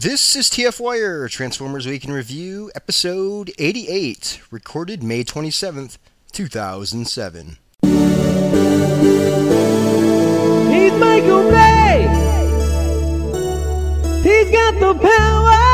This is TF Wire, Transformers Week in Review, episode 88, recorded May 27th, 2007. He's Michael Bay. He's got the power.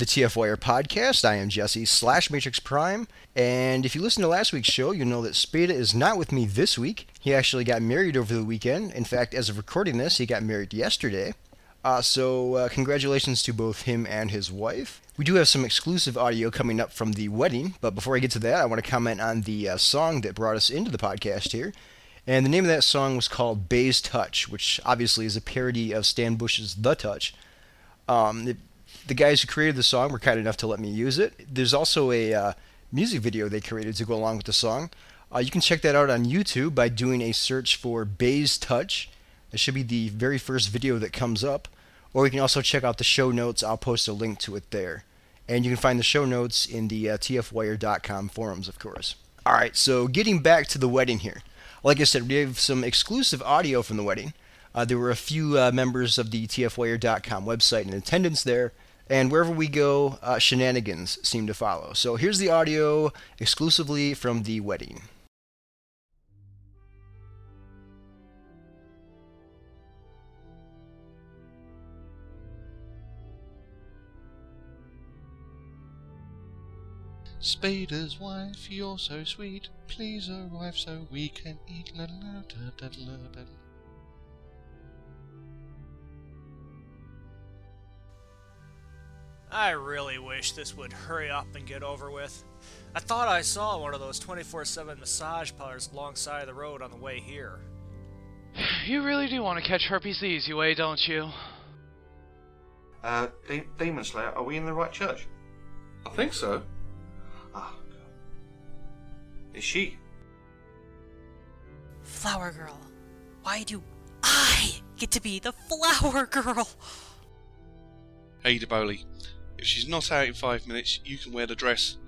The TF Wire podcast. I am Jesse slash Matrix Prime. And if you listened to last week's show, you'll know that Spada is not with me this week. He actually got married over the weekend. In fact, as of recording this, he got married yesterday. Uh, so, uh, congratulations to both him and his wife. We do have some exclusive audio coming up from the wedding, but before I get to that, I want to comment on the uh, song that brought us into the podcast here. And the name of that song was called Bay's Touch, which obviously is a parody of Stan Bush's The Touch. Um, it, the guys who created the song were kind enough to let me use it. There's also a uh, music video they created to go along with the song. Uh, you can check that out on YouTube by doing a search for Bay's Touch. It should be the very first video that comes up. Or you can also check out the show notes. I'll post a link to it there. And you can find the show notes in the uh, tfwire.com forums, of course. All right, so getting back to the wedding here. Like I said, we have some exclusive audio from the wedding. Uh, there were a few uh, members of the TFWire.com website in attendance there, and wherever we go, uh, shenanigans seem to follow. So here's the audio exclusively from the wedding. Spader's wife, you're so sweet. Please arrive so we can eat. La, la, da, da, I really wish this would hurry up and get over with. I thought I saw one of those 24 7 massage parlors alongside the road on the way here. You really do want to catch herpes the easy way, don't you? Uh, De- Demon Slayer, are we in the right church? I think so. Ah, God. Is she? Flower girl. Why do I get to be the flower girl? Hey, DeBoli. If she's not out in five minutes, you can wear the dress.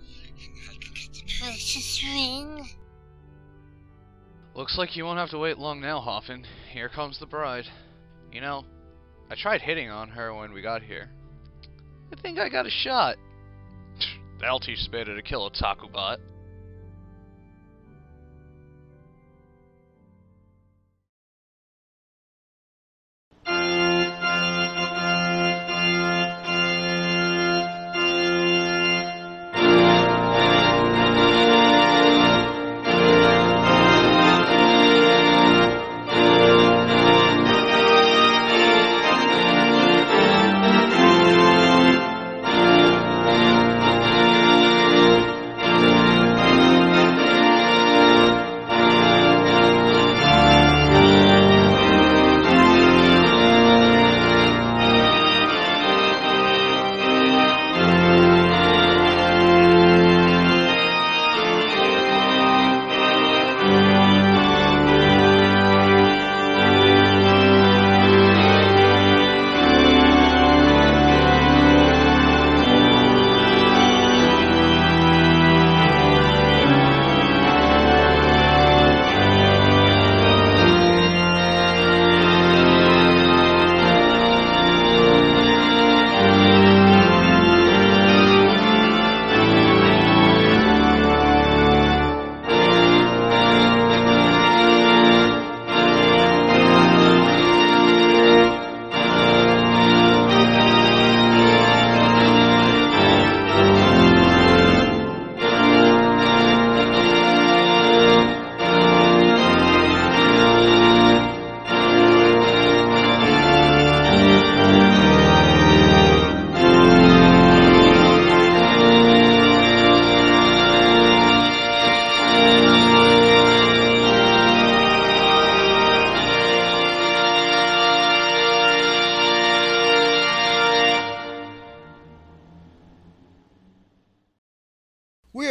Looks like you won't have to wait long now, Hoffman. Here comes the bride. You know, I tried hitting on her when we got here. I think I got a shot. That'll teach Spada to kill a Takubot.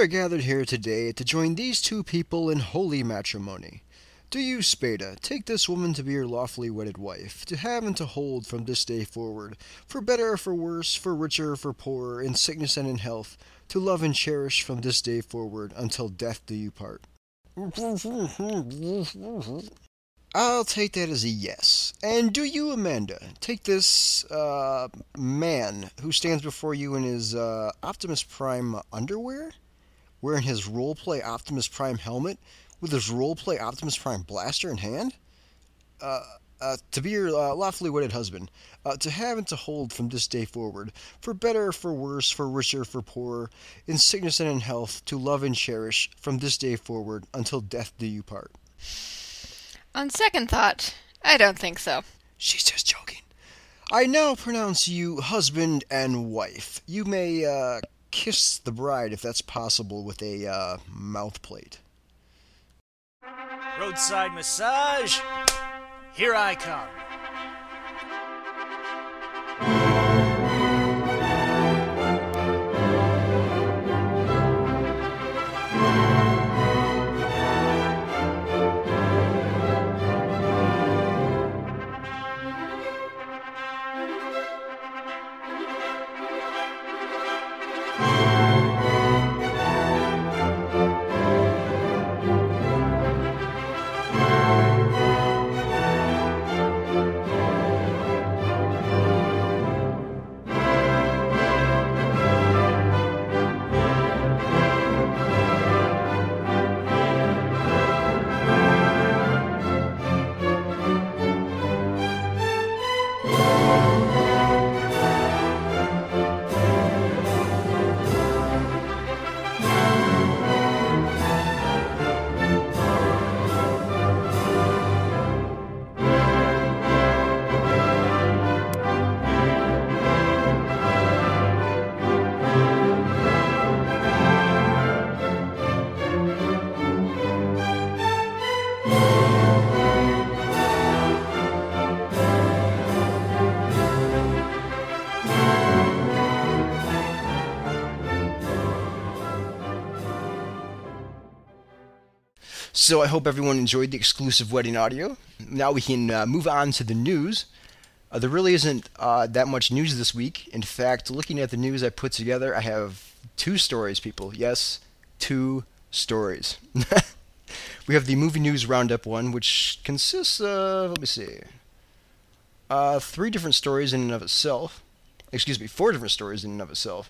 Are gathered here today to join these two people in holy matrimony. Do you, Spada, take this woman to be your lawfully wedded wife, to have and to hold from this day forward, for better or for worse, for richer or for poorer, in sickness and in health, to love and cherish from this day forward until death do you part? I'll take that as a yes. And do you, Amanda, take this uh, man who stands before you in his uh, Optimus Prime underwear, wearing his roleplay Optimus Prime helmet, with his roleplay Optimus Prime blaster in hand, uh, uh, to be your uh, lawfully wedded husband, uh, to have and to hold from this day forward, for better for worse, for richer, for poorer, in sickness and in health, to love and cherish from this day forward until death do you part. On second thought, I don't think so. She's just joking. I now pronounce you husband and wife. You may uh, kiss the bride if that's possible with a uh, mouth plate. Roadside massage. Here I come. So I hope everyone enjoyed the exclusive wedding audio. Now we can uh, move on to the news. Uh, there really isn't uh, that much news this week. In fact, looking at the news I put together, I have two stories, people. Yes, two stories. we have the movie news roundup one, which consists of, let me see, uh, three different stories in and of itself. Excuse me, four different stories in and of itself.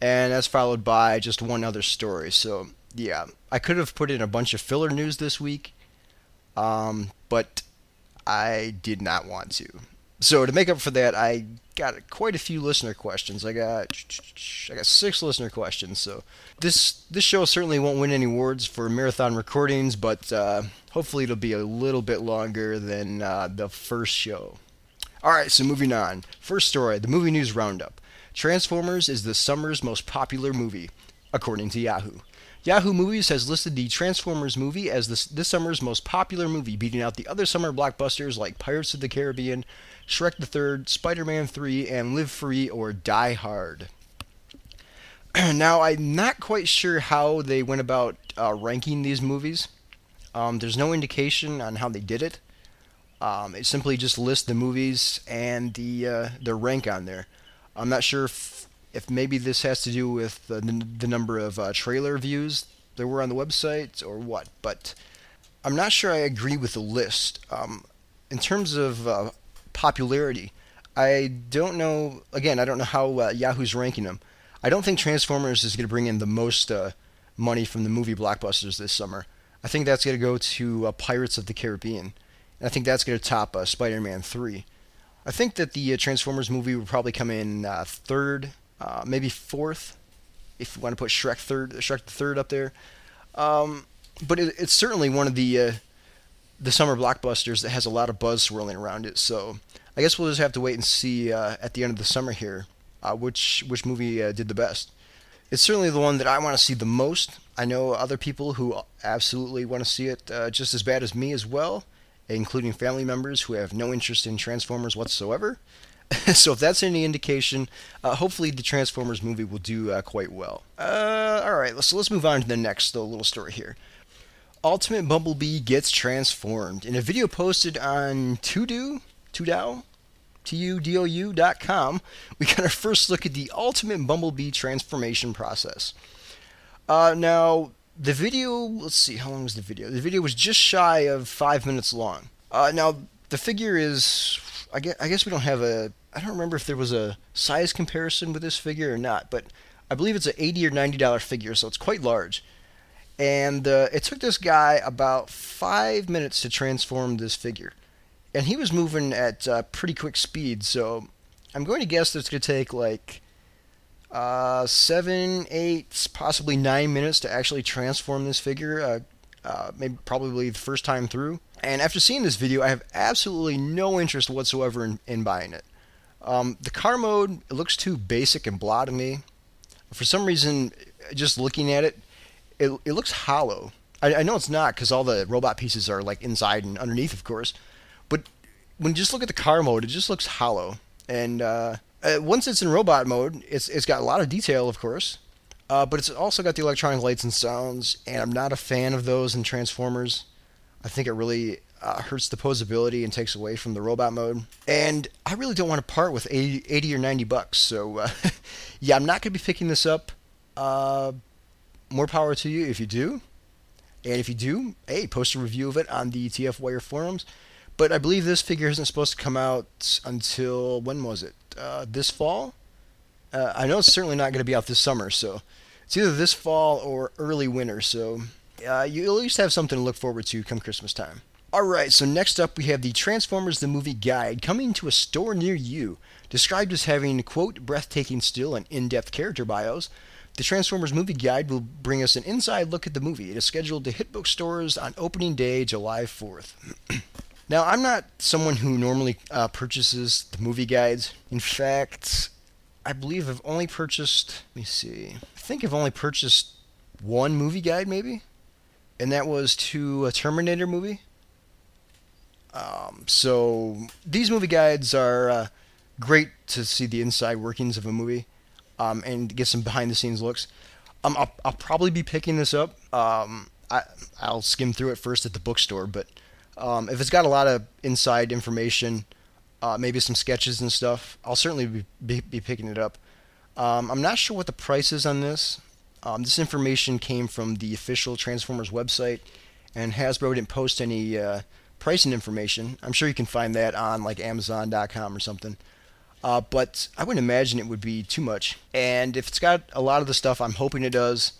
And that's followed by just one other story. So, yeah, I could have put in a bunch of filler news this week, um, but I did not want to. So to make up for that, I got quite a few listener questions. I got I got six listener questions. So this this show certainly won't win any awards for marathon recordings, but uh, hopefully it'll be a little bit longer than uh, the first show. All right, so moving on. First story: the movie news roundup. Transformers is the summer's most popular movie, according to Yahoo. Yahoo Movies has listed the Transformers movie as this, this summer's most popular movie, beating out the other summer blockbusters like Pirates of the Caribbean, Shrek the Third, Spider-Man 3, and Live Free or Die Hard. now, I'm not quite sure how they went about uh, ranking these movies. Um, there's no indication on how they did it. Um, it simply just lists the movies and the uh, the rank on there. I'm not sure if, if maybe this has to do with the, the number of uh, trailer views there were on the website or what, but I'm not sure I agree with the list. Um, in terms of uh, popularity, I don't know. Again, I don't know how uh, Yahoo's ranking them. I don't think Transformers is going to bring in the most uh, money from the movie blockbusters this summer. I think that's going to go to uh, Pirates of the Caribbean. And I think that's going to top uh, Spider-Man 3. I think that the Transformers movie will probably come in third, uh, maybe fourth, if you want to put Shrek third, Shrek the Third up there. Um, but it, it's certainly one of the uh, the summer blockbusters that has a lot of buzz swirling around it. So I guess we'll just have to wait and see uh, at the end of the summer here uh, which which movie did the best. It's certainly the one that I want to see the most. I know other people who absolutely want to see it just as bad as me as well including family members who have no interest in Transformers whatsoever. so if that's any indication, uh, hopefully the Transformers movie will do uh, quite well. Uh, all right, so let's move on to the next little story here. Ultimate Bumblebee gets transformed. In a video posted on Tudou, Tudou, T-U-D-O-U.com, we got our first look at the Ultimate Bumblebee transformation process. Uh, now, the video, let's see, how long was the video? The video was just shy of five minutes long. Uh, now, the figure is, I guess, I guess we don't have a, I don't remember if there was a size comparison with this figure or not, but I believe it's an 80 or 90 dollar figure, so it's quite large. And uh, it took this guy about five minutes to transform this figure. And he was moving at uh, pretty quick speed, so I'm going to guess that it's going to take like uh, seven, eight, possibly nine minutes to actually transform this figure. Uh, maybe probably the first time through. And after seeing this video, I have absolutely no interest whatsoever in, in buying it. Um, the car mode it looks too basic and blah to me. For some reason, just looking at it, it, it looks hollow. I, I know it's not because all the robot pieces are like inside and underneath, of course. But when you just look at the car mode, it just looks hollow. And uh, uh, once it's in robot mode, it's it's got a lot of detail, of course, uh, but it's also got the electronic lights and sounds, and I'm not a fan of those in Transformers. I think it really uh, hurts the posability and takes away from the robot mode. And I really don't want to part with 80, 80 or 90 bucks. So, uh, yeah, I'm not going to be picking this up. Uh, more power to you if you do. And if you do, hey, post a review of it on the TF Wire forums. But I believe this figure isn't supposed to come out until when was it? Uh, this fall. Uh, I know it's certainly not going to be out this summer, so it's either this fall or early winter. So uh, you at least have something to look forward to come Christmas time. All right, so next up we have the Transformers the Movie Guide coming to a store near you. Described as having, quote, breathtaking still and in depth character bios, the Transformers Movie Guide will bring us an inside look at the movie. It is scheduled to hit bookstores on opening day, July 4th. Now, I'm not someone who normally uh, purchases the movie guides. In fact, I believe I've only purchased, let me see, I think I've only purchased one movie guide, maybe, and that was to a Terminator movie. Um, so these movie guides are uh, great to see the inside workings of a movie um, and get some behind the scenes looks. Um, I'll, I'll, probably be picking this up. Um, I, I'll skim through it first at the bookstore. But um, if it's got a lot of inside information, uh, maybe some sketches and stuff, I'll certainly be, be, picking it up. Um, I'm not sure what the price is on this. Um, this information came from the official Transformers website, and Hasbro didn't post any uh, pricing information. I'm sure you can find that on like Amazon.com or something. Uh, but I wouldn't imagine it would be too much. And if it's got a lot of the stuff I'm hoping it does,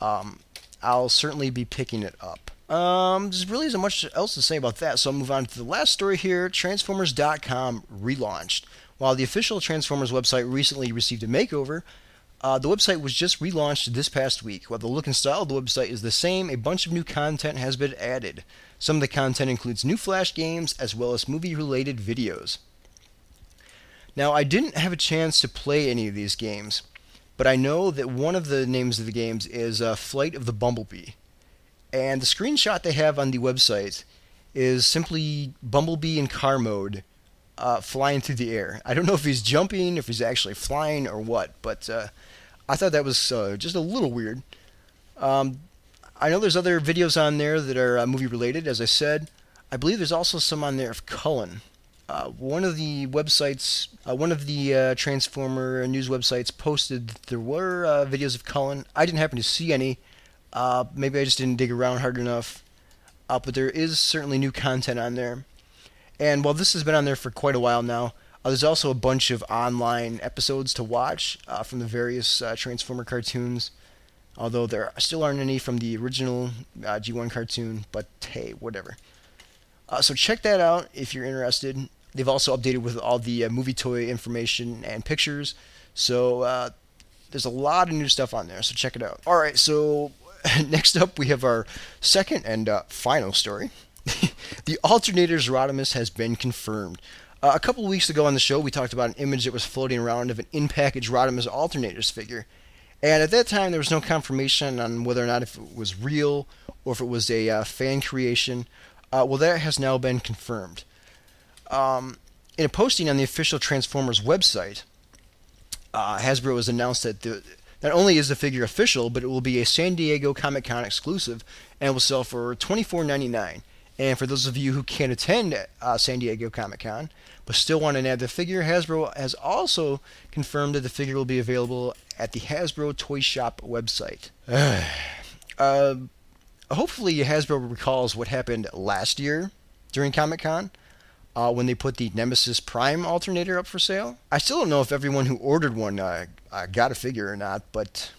um, I'll certainly be picking it up. Um, there really isn't much else to say about that, so I'll move on to the last story here. Transformers.com relaunched. While the official Transformers website recently received a makeover, uh, the website was just relaunched this past week. While the look and style of the website is the same, a bunch of new content has been added. Some of the content includes new Flash games as well as movie related videos. Now, I didn't have a chance to play any of these games, but I know that one of the names of the games is uh, Flight of the Bumblebee. And the screenshot they have on the website is simply Bumblebee in car mode uh, flying through the air. I don't know if he's jumping, if he's actually flying, or what, but uh, I thought that was uh, just a little weird. Um, I know there's other videos on there that are uh, movie related, as I said. I believe there's also some on there of Cullen. Uh, one of the websites, uh, one of the Transformer news websites posted there were videos of Cullen. I didn't happen to see any. Uh, maybe I just didn't dig around hard enough. Uh, but there is certainly new content on there. And while this has been on there for quite a while now, there's also a bunch of online episodes to watch from the various Transformer cartoons. Although there still aren't any from the original G1 cartoon, but hey, whatever. so check that out if you're interested. They've also updated with all the uh, movie toy information and pictures. So uh, there's a lot of new stuff on there. So check it out. All right. So next up, we have our second and uh, final story. the Alternators Rodimus has been confirmed. Uh, a couple weeks ago on the show, we talked about an image that was floating around of an in-package Rodimus Alternators figure. And at that time, there was no confirmation on whether or not if it was real or if it was a uh, fan creation. Uh, well, that has now been confirmed. Um, in a posting on the official Transformers website, uh, Hasbro has announced that the, not only is the figure official, but it will be a San Diego Comic Con exclusive and will sell for $24.99. And for those of you who can't attend uh, San Diego Comic Con but still want to add the figure, Hasbro has also confirmed that the figure will be available at the Hasbro Toy Shop website. uh, hopefully, Hasbro recalls what happened last year during Comic Con uh, when they put the Nemesis Prime alternator up for sale. I still don't know if everyone who ordered one uh, uh, got a figure or not, but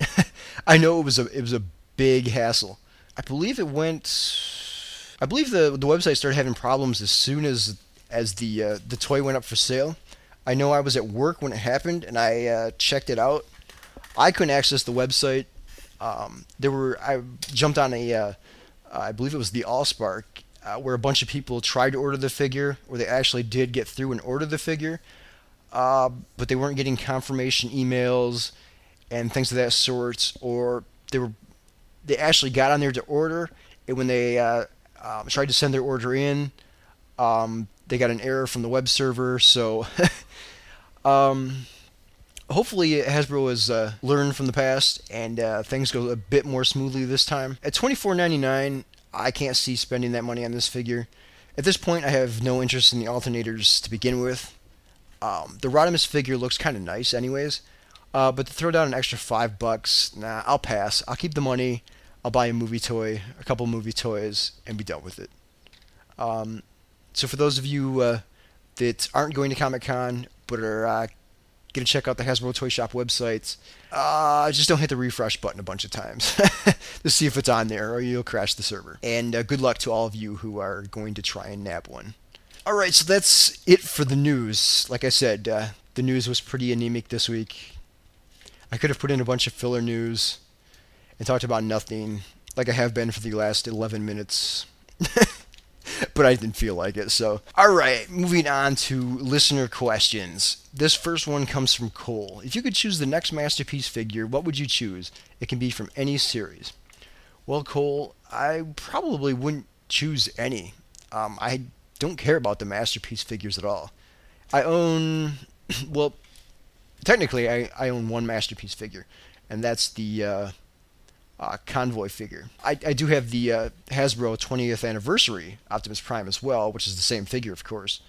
I know it was a it was a big hassle. I believe it went. I believe the the website started having problems as soon as as the uh, the toy went up for sale. I know I was at work when it happened, and I uh, checked it out. I couldn't access the website. Um, there were I jumped on a uh, I believe it was the AllSpark, uh, where a bunch of people tried to order the figure, or they actually did get through and order the figure, uh, but they weren't getting confirmation emails and things of that sort, or they were they actually got on there to order, and when they uh, um, tried to send their order in, um, they got an error from the web server. So, um, hopefully, Hasbro has uh, learned from the past and uh, things go a bit more smoothly this time. At twenty four ninety nine, I can't see spending that money on this figure. At this point, I have no interest in the alternators to begin with. Um, the Rodimus figure looks kind of nice, anyways. Uh, but to throw down an extra five bucks, nah, I'll pass. I'll keep the money. I'll buy a movie toy, a couple movie toys, and be done with it. Um, so for those of you uh, that aren't going to Comic Con but are uh, going to check out the Hasbro Toy Shop websites, uh, just don't hit the refresh button a bunch of times to see if it's on there, or you'll crash the server. And uh, good luck to all of you who are going to try and nab one. All right, so that's it for the news. Like I said, uh, the news was pretty anemic this week. I could have put in a bunch of filler news and talked about nothing, like I have been for the last 11 minutes. But I didn't feel like it. So, all right, moving on to listener questions. This first one comes from Cole. If you could choose the next masterpiece figure, what would you choose? It can be from any series. Well, Cole, I probably wouldn't choose any. Um, I don't care about the masterpiece figures at all. I own, well, technically, I, I own one masterpiece figure, and that's the uh, uh, convoy figure. I, I do have the uh, Hasbro 20th anniversary Optimus Prime as well, which is the same figure, of course.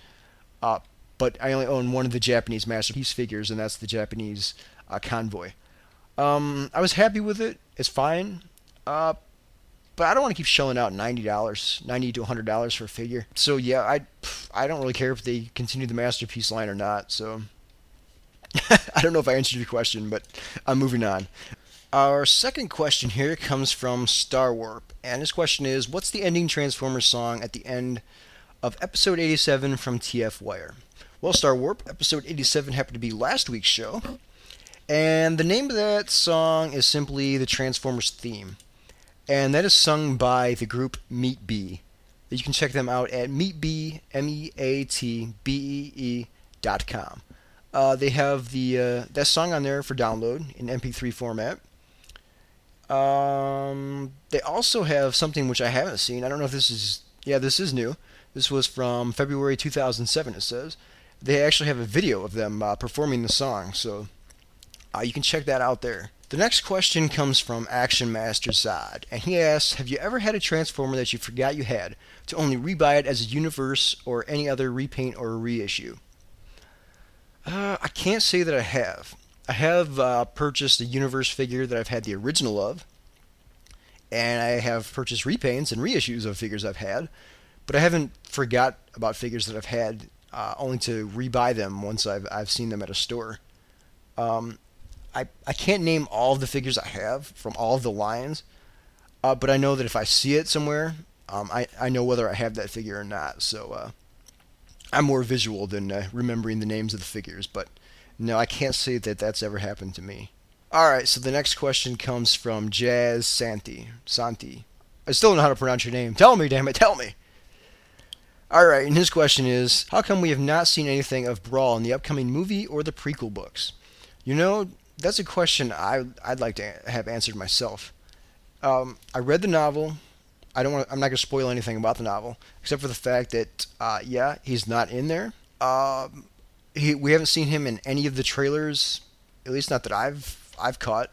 Uh, but I only own one of the Japanese masterpiece figures, and that's the Japanese uh, convoy. Um, I was happy with it. It's fine. Uh, but I don't want to keep shelling out ninety dollars, ninety to hundred dollars for a figure. So yeah, I I don't really care if they continue the masterpiece line or not. So I don't know if I answered your question, but I'm moving on. Our second question here comes from Star Warp, and his question is, "What's the ending Transformers song at the end of episode 87 from TF Wire?" Well, Star Warp, episode 87 happened to be last week's show, and the name of that song is simply the Transformers theme and that is sung by the group Meat Bee. You can check them out at meatbee, M-E-A-T-B-E-E dot com. Uh, they have the uh, that song on there for download in MP3 format. Um, they also have something which I haven't seen. I don't know if this is yeah, this is new. This was from February 2007. It says they actually have a video of them uh, performing the song, so uh, you can check that out there. The next question comes from Action Master Zod, and he asks, "Have you ever had a Transformer that you forgot you had to only rebuy it as a Universe or any other repaint or reissue?" Uh, I can't say that I have. I have uh, purchased a Universe figure that I've had the original of, and I have purchased repaints and reissues of figures I've had, but I haven't forgot about figures that I've had uh, only to rebuy them once I've I've seen them at a store. Um, I, I can't name all of the figures I have from all of the lines, uh, but I know that if I see it somewhere, um, I, I know whether I have that figure or not. So uh, I'm more visual than uh, remembering the names of the figures, but no, I can't say that that's ever happened to me. All right, so the next question comes from Jazz Santi. Santi. I still don't know how to pronounce your name. Tell me, damn it, tell me. All right, and his question is How come we have not seen anything of Brawl in the upcoming movie or the prequel books? You know, that's a question I I'd like to have answered myself. Um, I read the novel. I don't want. I'm not going to spoil anything about the novel, except for the fact that uh, yeah, he's not in there. Um, he we haven't seen him in any of the trailers, at least not that I've I've caught.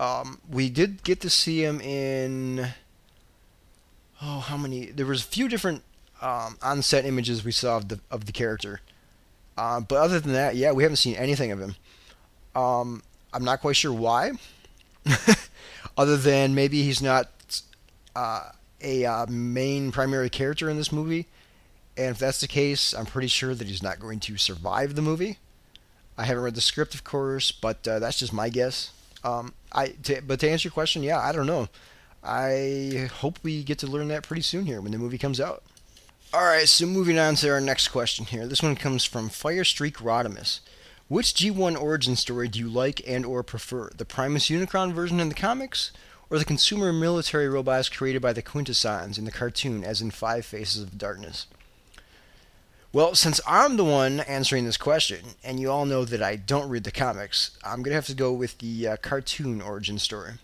Um, we did get to see him in. Oh, how many? There was a few different um, on-set images we saw of the of the character. Uh, but other than that, yeah, we haven't seen anything of him. Um, I'm not quite sure why, other than maybe he's not uh, a uh, main primary character in this movie. And if that's the case, I'm pretty sure that he's not going to survive the movie. I haven't read the script, of course, but uh, that's just my guess. Um, I to, but to answer your question, yeah, I don't know. I hope we get to learn that pretty soon here when the movie comes out. All right, so moving on to our next question here. This one comes from Firestreak Rodimus. Which G1 origin story do you like and or prefer? The Primus Unicron version in the comics or the consumer military robots created by the Quintessons in the cartoon as in Five Faces of Darkness? Well, since I'm the one answering this question, and you all know that I don't read the comics, I'm going to have to go with the uh, cartoon origin story.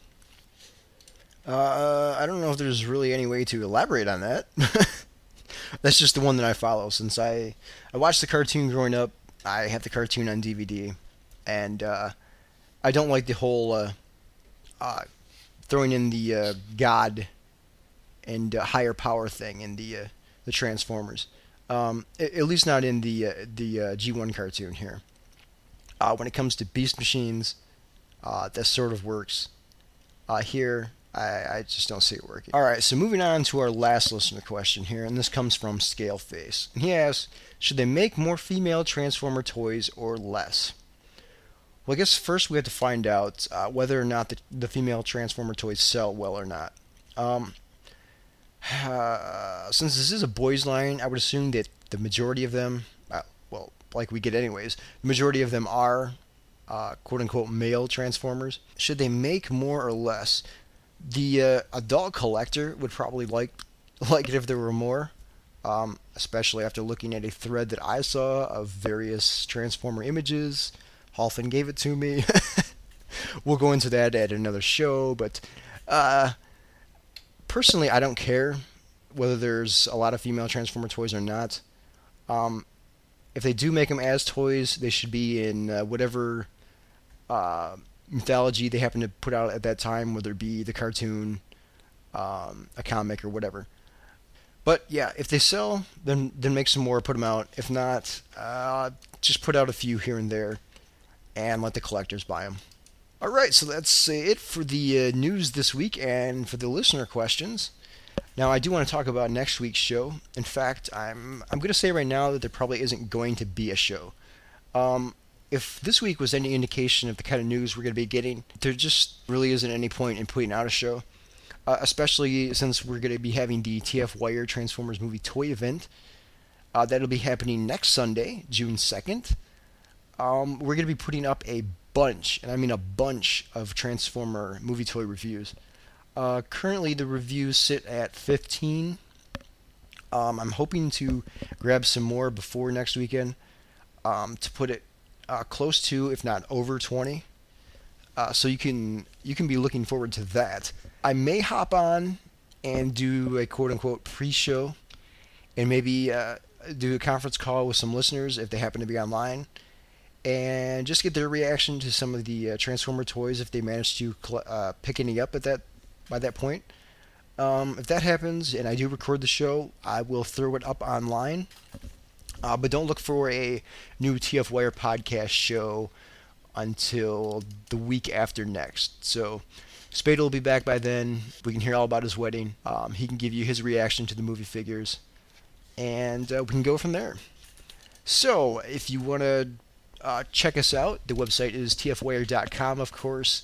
Uh, I don't know if there's really any way to elaborate on that. That's just the one that I follow since I I watched the cartoon growing up I have the cartoon on DVD, and uh, I don't like the whole uh, uh, throwing in the uh, God and higher power thing in the the Transformers. Um, at, least not in the the G1 cartoon here. when it comes to Beast Machines, that sort of works. here, I, I, just don't see it working. All right, so moving on to our last listener question here, and this comes from Scaleface. And he asks, should they make more female Transformer toys or less? Well, I guess first we have to find out uh, whether or not the, the, female Transformer toys sell well or not. Um, uh, since this is a boys' line, I would assume that the majority of them, uh, well, like we get anyways, the majority of them are uh, quote unquote male Transformers. Should they make more or less? The uh, adult collector would probably like like it if there were more, um, especially after looking at a thread that I saw of various Transformer images. Halfin gave it to me. we'll go into that at another show, but uh, personally, I don't care whether there's a lot of female Transformer toys or not. Um, if they do make them as toys, they should be in uh, whatever uh, mythology they happen to put out at that time, whether it be the cartoon, um, a comic, or whatever. But yeah, if they sell, then then make some more, put them out. If not, uh, just put out a few here and there, and let the collectors buy them. All right, so that's it for the uh, news this week and for the listener questions. Now, I do want to talk about next week's show. In fact, I'm I'm going to say right now that there probably isn't going to be a show. Um, if this week was any indication of the kind of news we're going to be getting, there just really isn't any point in putting out a show uh, especially since we're going to be having the TF Wire Transformers movie toy event. Uh, that'll be happening next Sunday, June 2nd. Um, we're going to be putting up a bunch, and I mean a bunch, of Transformer movie toy reviews. Uh, currently, the reviews sit at 15. Um, I'm hoping to grab some more before next weekend um, to put it uh, close to, if not over 20. Uh, so you can you can be looking forward to that. I may hop on and do a quote unquote pre-show, and maybe uh, do a conference call with some listeners if they happen to be online, and just get their reaction to some of the uh, Transformer toys if they manage to uh, pick any up at that by that point. Um, if that happens and I do record the show, I will throw it up online. Uh, but don't look for a new TF Wire podcast show until the week after next. So Spade will be back by then. We can hear all about his wedding. Um, he can give you his reaction to the movie figures, and uh, we can go from there. So if you want to uh, check us out, the website is tfwire.com, of course.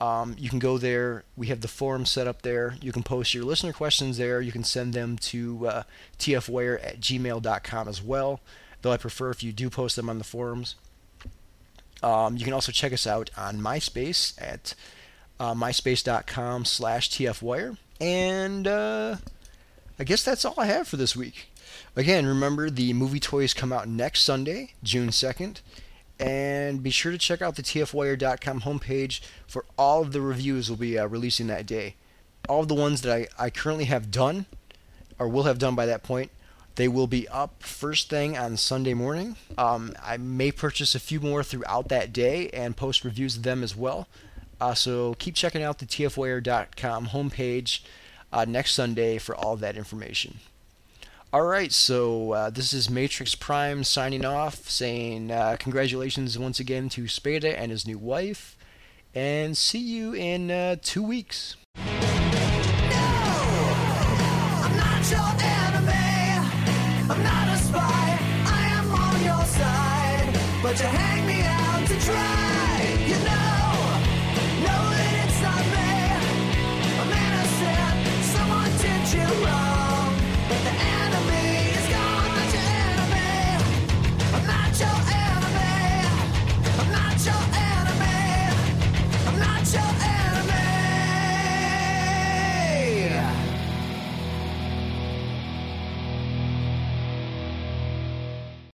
Um, you can go there. We have the forum set up there. You can post your listener questions there. You can send them to uh, tfwire at gmail.com as well, though I prefer if you do post them on the forums. Um, you can also check us out on MySpace at uh, myspace.com slash tfwire. And uh, I guess that's all I have for this week. Again, remember the movie toys come out next Sunday, June 2nd. And be sure to check out the tfwire.com homepage for all of the reviews we'll be uh, releasing that day. All of the ones that I, I currently have done, or will have done by that point, they will be up first thing on Sunday morning. Um, I may purchase a few more throughout that day and post reviews of them as well. Uh, so keep checking out the tfwire.com homepage uh, next Sunday for all that information. All right, so uh, this is Matrix Prime signing off, saying uh, congratulations once again to Spada and his new wife, and see you in uh, two weeks. You wrong. But the enemy